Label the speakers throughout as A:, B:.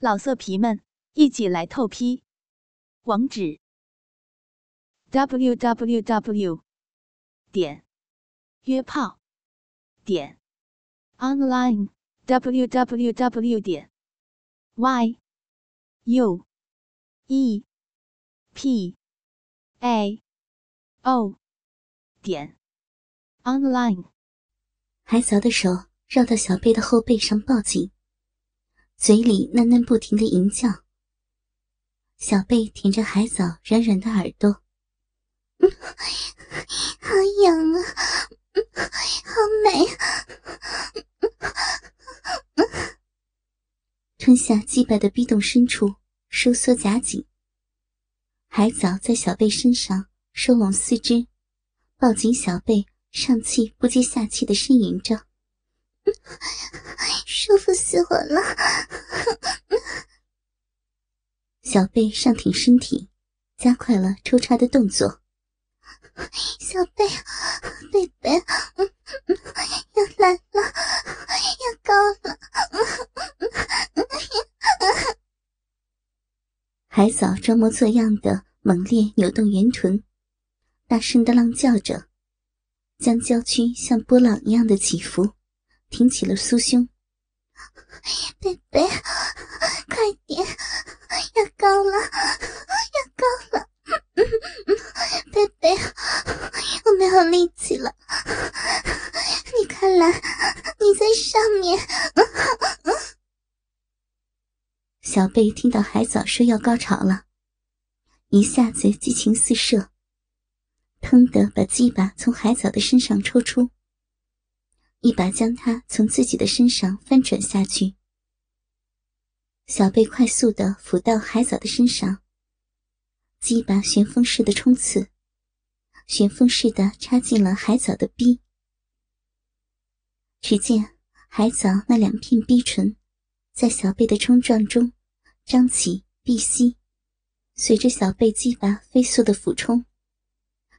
A: 老色皮们，一起来透批！网址：w w w 点约炮点 online w w w 点 y u e p a o 点 online。
B: 海藻的手绕到小贝的后背上抱紧。嘴里喃喃不停的吟叫，小贝舔着海藻软软的耳朵，好痒啊，好美，吞下鸡巴的逼洞深处收缩夹紧，海藻在小贝身上收拢四肢，抱紧小贝，上气不接下气的呻吟着。舒服死我了！小贝上挺身体，加快了抽插的动作。小贝，贝贝，要来了，要高了！海藻装模作样的猛烈扭动圆臀，大声的浪叫着，将娇躯像波浪一样的起伏。挺起了酥胸，贝贝，快点，要高了，要高了，贝贝，我没有力气了，你快来，你在上面。小贝听到海藻说要高潮了，一下子激情四射，腾的把鸡巴从海藻的身上抽出。一把将他从自己的身上翻转下去，小贝快速的俯到海藻的身上，鸡巴旋风式的冲刺，旋风似的插进了海藻的逼。只见海藻那两片逼唇，在小贝的冲撞中张起闭息，随着小贝鸡巴飞速的俯冲，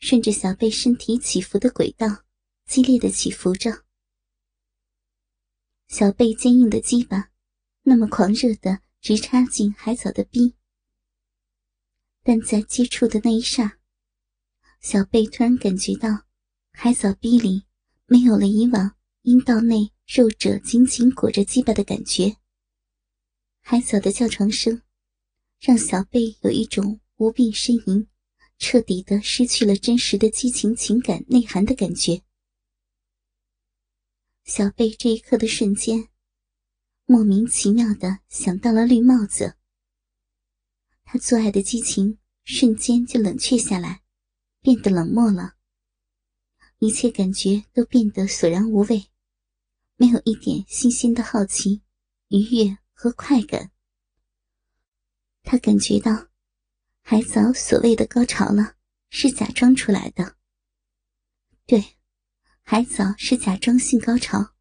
B: 顺着小贝身体起伏的轨道，激烈的起伏着。小贝坚硬的鸡巴，那么狂热的直插进海藻的逼，但在接触的那一刹，小贝突然感觉到海藻逼里没有了以往阴道内肉褶紧紧裹着鸡巴的感觉。海藻的叫床声，让小贝有一种无病呻吟，彻底的失去了真实的激情情感内涵的感觉。小贝这一刻的瞬间，莫名其妙的想到了绿帽子。他做爱的激情瞬间就冷却下来，变得冷漠了。一切感觉都变得索然无味，没有一点新鲜的好奇、愉悦和快感。他感觉到，海藻所谓的高潮了，是假装出来的。对。海藻是假装性高潮，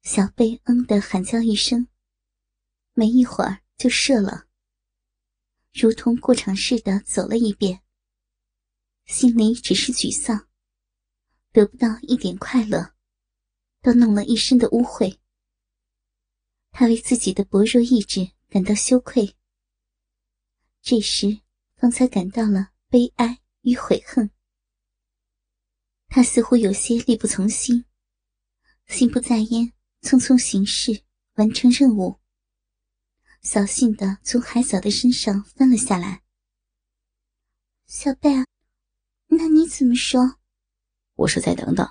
B: 小贝嗯的喊叫一声，没一会儿就射了，如同过场似的走了一遍。心里只是沮丧，得不到一点快乐，都弄了一身的污秽。他为自己的薄弱意志感到羞愧，这时方才感到了悲哀与悔恨。他似乎有些力不从心，心不在焉，匆匆行事，完成任务。扫兴的从海藻的身上翻了下来。小贝，那你怎么说？
C: 我说再等等。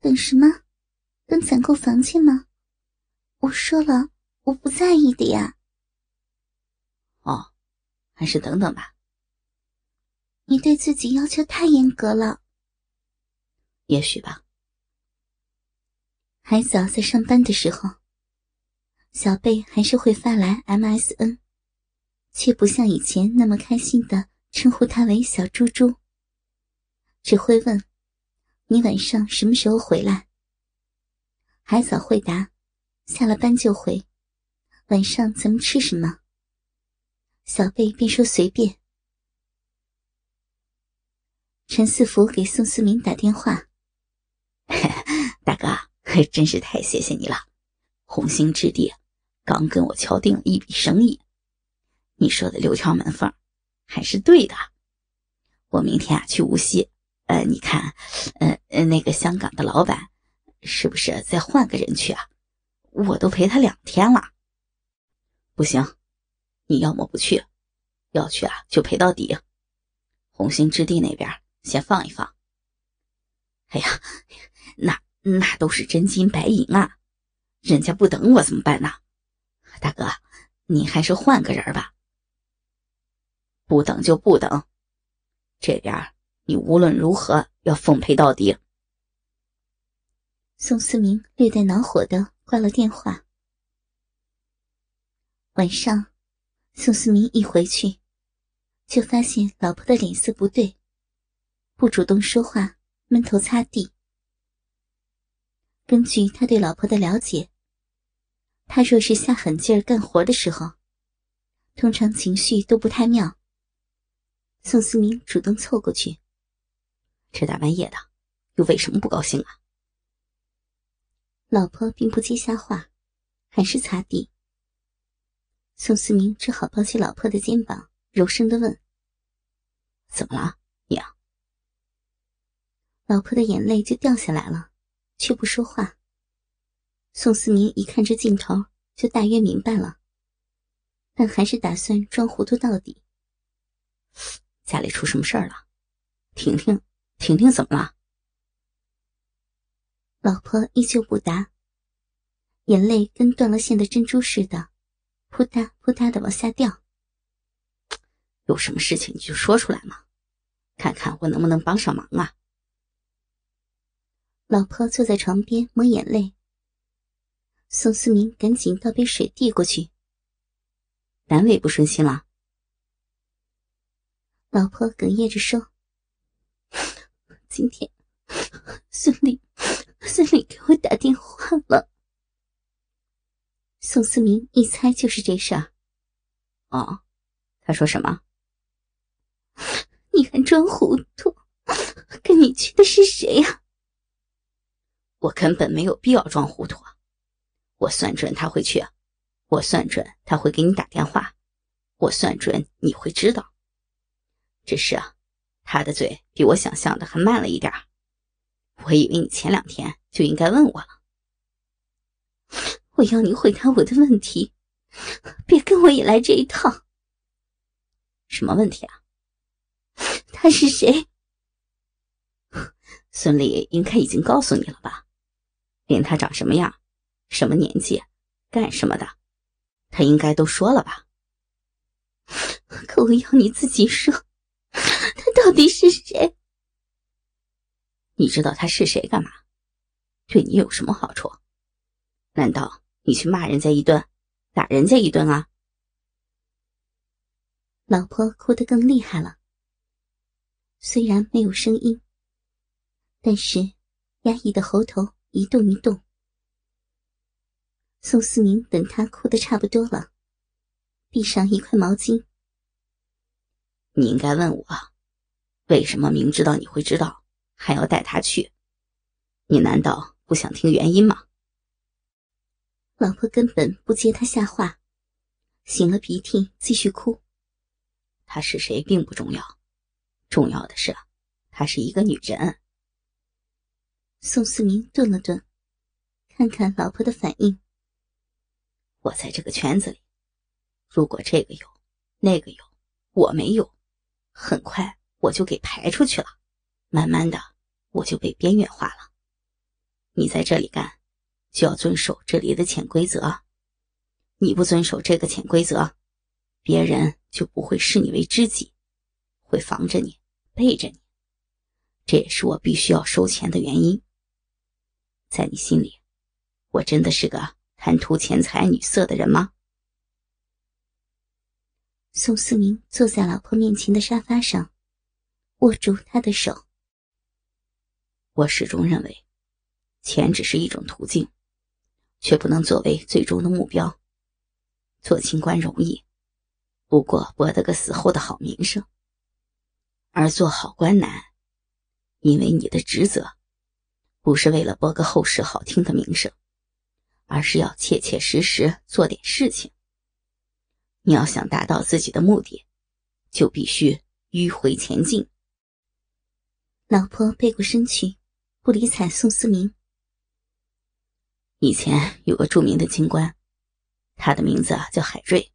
B: 等什么？等攒够房钱吗？我说了，我不在意的呀。
C: 哦，还是等等吧。
B: 你对自己要求太严格了。
C: 也许吧。
B: 海藻在上班的时候，小贝还是会发来 MSN，却不像以前那么开心的称呼他为小猪猪，只会问：“你晚上什么时候回来？”海藻会答：“下了班就回。”晚上咱们吃什么？小贝便说：“随便。”陈四福给宋思明打电话。
C: 大哥，真是太谢谢你了！红星之地，刚跟我敲定了一笔生意。你说的六条门缝，还是对的。我明天啊去无锡，呃，你看，呃，那个香港的老板，是不是再换个人去啊？我都陪他两天了。不行，你要么不去，要去啊就陪到底。红星之地那边先放一放。哎呀，那那都是真金白银啊，人家不等我怎么办呢？大哥，你还是换个人吧。不等就不等。这边你无论如何要奉陪到底。
B: 宋思明略带恼火的挂了电话。晚上，宋思明一回去，就发现老婆的脸色不对，不主动说话，闷头擦地。根据他对老婆的了解，他若是下狠劲儿干活的时候，通常情绪都不太妙。宋思明主动凑过去，
C: 这大半夜的，又为什么不高兴啊？
B: 老婆并不接下话，还是擦地。宋思明只好抱起老婆的肩膀，柔声的问：“
C: 怎么了，娘？”
B: 老婆的眼泪就掉下来了，却不说话。宋思明一看这镜头，就大约明白了，但还是打算装糊涂到底。
C: 家里出什么事儿了？婷婷，婷婷怎么了？
B: 老婆依旧不答，眼泪跟断了线的珍珠似的，扑嗒扑嗒的往下掉。
C: 有什么事情你就说出来嘛，看看我能不能帮上忙啊。
B: 老婆坐在床边抹眼泪，宋思明赶紧倒杯水递过去。
C: 单位不顺心了。
B: 老婆哽咽着说：“今天孙俪，孙俪给我打电话了。”宋思明一猜就是这事儿。
C: 哦，他说什么？
B: 你还装糊涂？跟你去的是谁呀？
C: 我根本没有必要装糊涂！我算准他会去，我算准他会给你打电话，我算准你会知道。只是啊，他的嘴比我想象的还慢了一点我以为你前两天就应该问我了。
B: 我要你回答我的问题，别跟我也来这一套。
C: 什么问题啊？
B: 他是谁？
C: 孙俪应该已经告诉你了吧？连他长什么样、什么年纪、干什么的，他应该都说了吧？
B: 可我要你自己说。他到底是谁？
C: 你知道他是谁干嘛？对你有什么好处？难道你去骂人家一顿，打人家一顿啊？
B: 老婆哭得更厉害了，虽然没有声音，但是压抑的喉头一动一动。宋思明等他哭得差不多了，递上一块毛巾。
C: 你应该问我，为什么明知道你会知道，还要带他去？你难道不想听原因吗？
B: 老婆根本不接他下话，擤了鼻涕继续哭。
C: 她是谁并不重要，重要的是，她是一个女人。
B: 宋思明顿了顿，看看老婆的反应。
C: 我在这个圈子里，如果这个有，那个有，我没有。很快我就给排出去了，慢慢的我就被边缘化了。你在这里干，就要遵守这里的潜规则。你不遵守这个潜规则，别人就不会视你为知己，会防着你，背着你。这也是我必须要收钱的原因。在你心里，我真的是个贪图钱财女色的人吗？
B: 宋思明坐在老婆面前的沙发上，握住她的手。
C: 我始终认为，钱只是一种途径，却不能作为最终的目标。做清官容易，不过博得个死后的好名声；而做好官难，因为你的职责，不是为了博个后世好听的名声，而是要切切实实做点事情。你要想达到自己的目的，就必须迂回前进。
B: 老婆背过身去，不理睬宋思明。
C: 以前有个著名的京官，他的名字啊叫海瑞。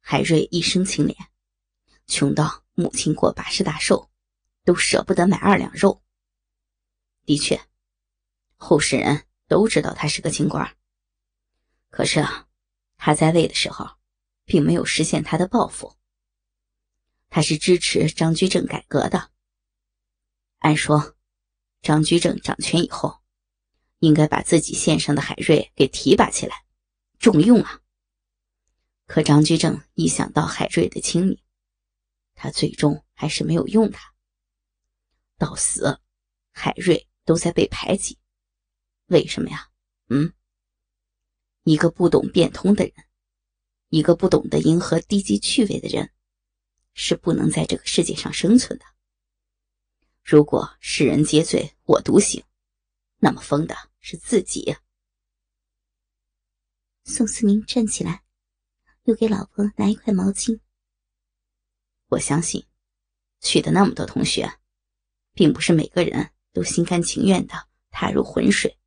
C: 海瑞一生清廉，穷到母亲过八十大寿，都舍不得买二两肉。的确，后世人都知道他是个清官。可是啊，他在位的时候，并没有实现他的抱负。他是支持张居正改革的。按说，张居正掌权以后，应该把自己线上的海瑞给提拔起来，重用啊。可张居正一想到海瑞的清明，他最终还是没有用他。到死，海瑞。都在被排挤，为什么呀？嗯，一个不懂变通的人，一个不懂得迎合低级趣味的人，是不能在这个世界上生存的。如果世人皆醉我独醒，那么疯的是自己。
B: 宋思明站起来，又给老婆拿一块毛巾。
C: 我相信，去的那么多同学，并不是每个人。都心甘情愿的踏入浑水。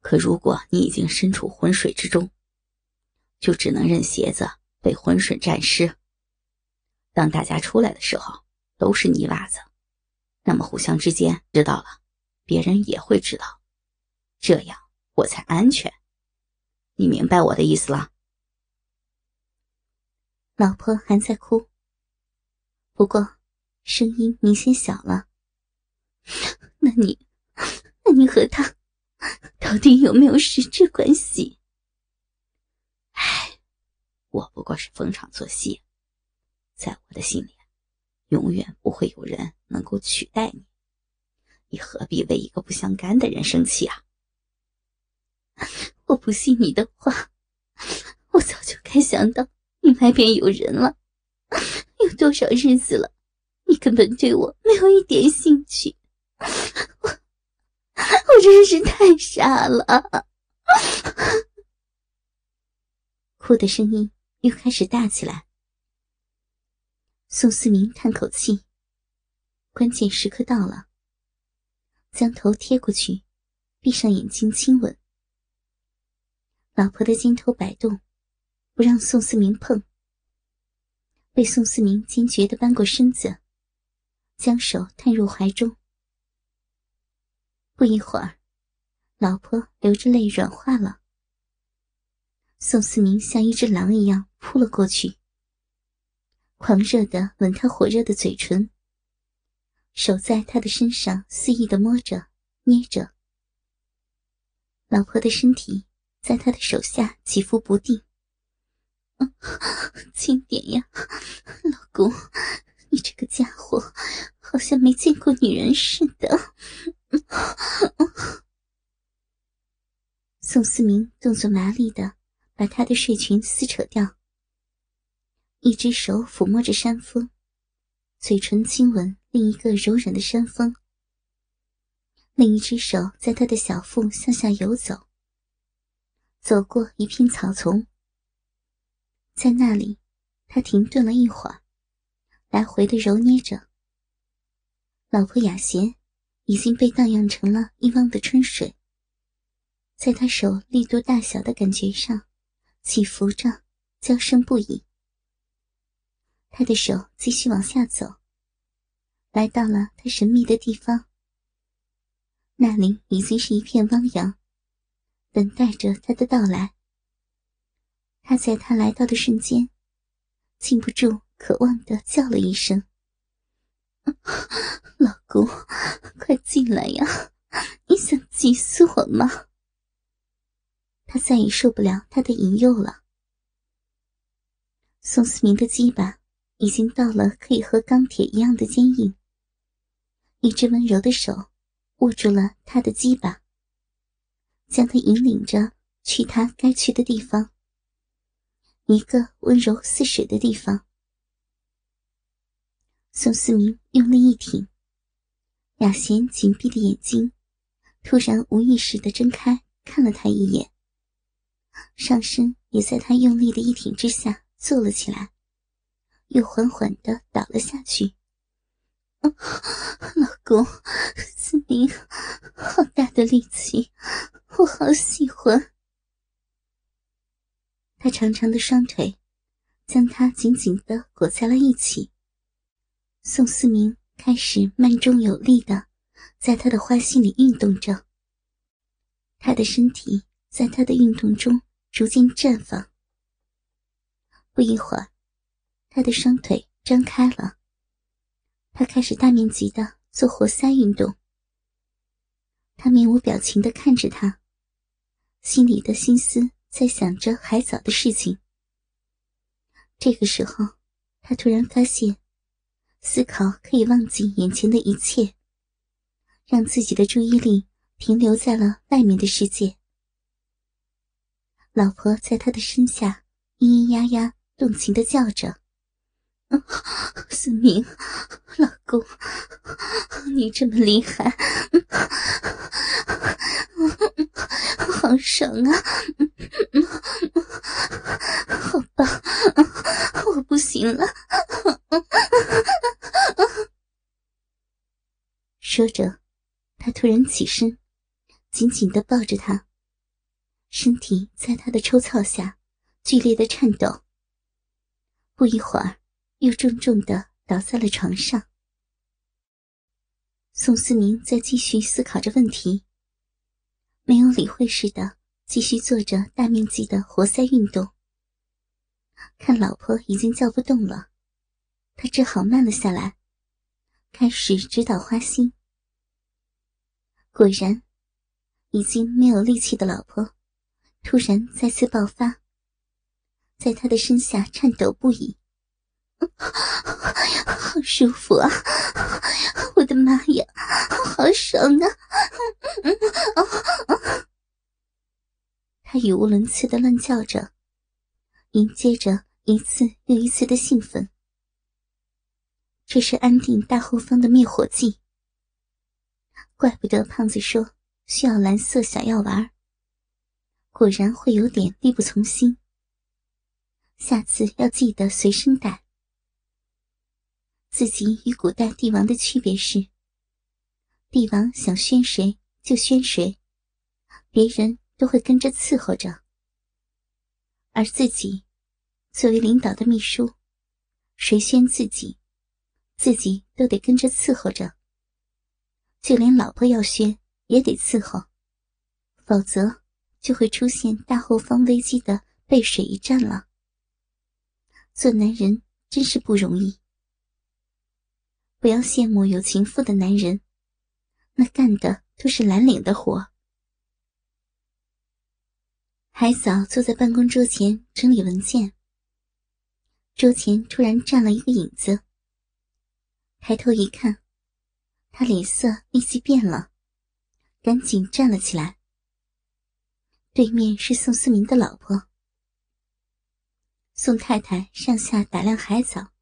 C: 可如果你已经身处浑水之中，就只能任鞋子被浑水沾湿。当大家出来的时候都是泥袜子，那么互相之间知道了，别人也会知道，这样我才安全。你明白我的意思了？
B: 老婆还在哭，不过声音明显小了。那你，那你和他到底有没有实质关系？
C: 唉，我不过是逢场作戏，在我的心里，永远不会有人能够取代你。你何必为一个不相干的人生气啊？
B: 我不信你的话，我早就该想到你外边有人了。有多少日子了，你根本对我没有一点兴趣。我 我真是太傻了，哭的声音又开始大起来。宋思明叹口气，关键时刻到了，将头贴过去，闭上眼睛亲吻。老婆的肩头摆动，不让宋思明碰，被宋思明坚决的扳过身子，将手探入怀中。不一会儿，老婆流着泪软化了。宋思明像一只狼一样扑了过去，狂热的吻她火热的嘴唇，手在她的身上肆意的摸着、捏着。老婆的身体在他的手下起伏不定。轻点呀，老公，你这个家伙好像没见过女人似的。宋思明动作麻利的把她的睡裙撕扯掉，一只手抚摸着山峰，嘴唇亲吻另一个柔软的山峰，另一只手在她的小腹向下游走，走过一片草丛，在那里，他停顿了一会儿，来回的揉捏着。老婆雅贤。已经被荡漾成了一汪的春水，在他手力度大小的感觉上，起伏着，娇声不已。他的手继续往下走，来到了他神秘的地方。那里已经是一片汪洋，等待着他的到来。他在他来到的瞬间，禁不住渴望的叫了一声。老公，快进来呀！你想急死我吗？他再也受不了他的引诱了。宋思明的鸡巴已经到了可以和钢铁一样的坚硬，一只温柔的手握住了他的鸡巴，将他引领着去他该去的地方，一个温柔似水的地方。宋思明用力一挺，雅贤紧闭的眼睛突然无意识的睁开，看了他一眼。上身也在他用力的一挺之下坐了起来，又缓缓的倒了下去。老公，思明，好大的力气，我好喜欢。他长长的双腿将他紧紧的裹在了一起。宋思明开始慢中有力的在他的花心里运动着，他的身体在他的运动中逐渐绽放。不一会儿，他的双腿张开了。他开始大面积的做活塞运动。他面无表情的看着他，心里的心思在想着海藻的事情。这个时候，他突然发现，思考可以忘记眼前的一切，让自己的注意力停留在了外面的世界。老婆在他的身下咿咿呀呀动情的叫着。思明，老公，你这么厉害，好爽啊！好棒，我不行了。说着，他突然起身，紧紧的抱着他，身体在他的抽操下剧烈的颤抖。不一会儿。又重重的倒在了床上。宋思明在继续思考着问题，没有理会似的继续做着大面积的活塞运动。看老婆已经叫不动了，他只好慢了下来，开始指导花心。果然，已经没有力气的老婆突然再次爆发，在他的身下颤抖不已。好 舒服啊！我的妈呀，好爽啊！他语无伦次的乱叫着，迎接着一次又一次的兴奋。这是安定大后方的灭火剂。怪不得胖子说需要蓝色小药丸，果然会有点力不从心。下次要记得随身带。自己与古代帝王的区别是，帝王想宣谁就宣谁，别人都会跟着伺候着；而自己作为领导的秘书，谁宣自己，自己都得跟着伺候着。就连老婆要宣，也得伺候，否则就会出现大后方危机的背水一战了。做男人真是不容易。不要羡慕有情妇的男人，那干的都是蓝领的活。海嫂坐在办公桌前整理文件，桌前突然站了一个影子。抬头一看，他脸色立即变了，赶紧站了起来。对面是宋思明的老婆。宋太太上下打量海藻，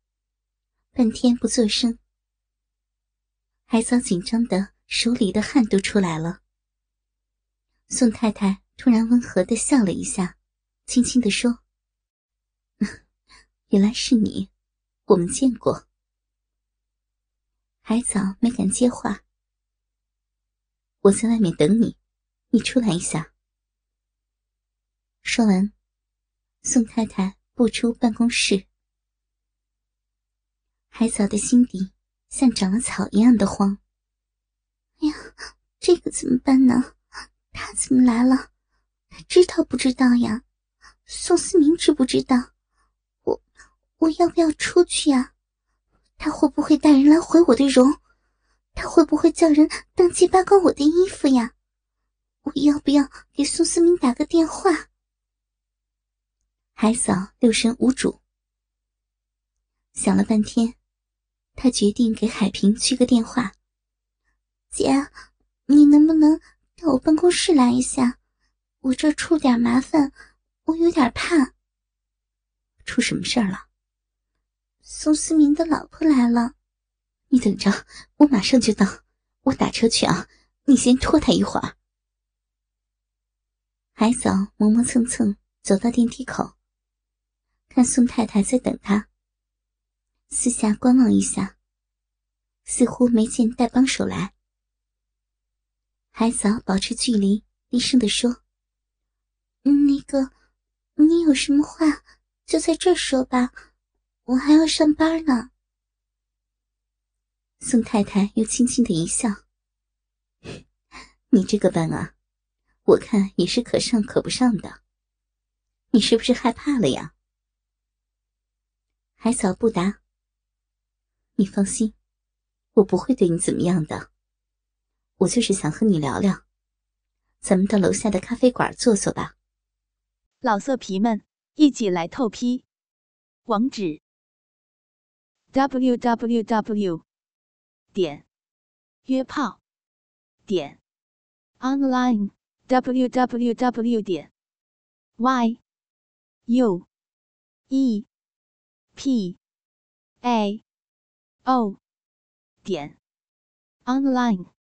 B: 半天不作声。海藻紧张的手里的汗都出来了。宋太太突然温和的笑了一下，轻轻的说：“ 原来是你，我们见过。”海藻没敢接话。我在外面等你，你出来一下。说完，宋太太步出办公室。海藻的心底。像长了草一样的慌。哎呀，这个怎么办呢？他怎么来了？他知道不知道呀？宋思明知不知道？我我要不要出去呀？他会不会带人来毁我的容？他会不会叫人当街扒光我的衣服呀？我要不要给宋思明打个电话？海嫂六神无主，想了半天。他决定给海平去个电话。姐，你能不能到我办公室来一下？我这出点麻烦，我有点怕。
C: 出什么事儿了？
B: 宋思明的老婆来了。
C: 你等着，我马上就到。我打车去啊，你先拖他一会儿。
B: 海嫂磨磨蹭蹭走到电梯口，看宋太太在等他，四下观望一下，似乎没见带帮手来。海藻保持距离，低声的说：“那个，你有什么话就在这说吧，我还要上班呢。”宋太太又轻轻的一笑：“
C: 你这个班啊，我看也是可上可不上的。你是不是害怕了呀？”
B: 海藻不答。
C: 你放心，我不会对你怎么样的。我就是想和你聊聊，咱们到楼下的咖啡馆坐坐吧。
A: 老色皮们，一起来透批，网址：w w w. 点约炮点 online w w w. 点 y u e p a o 点 online。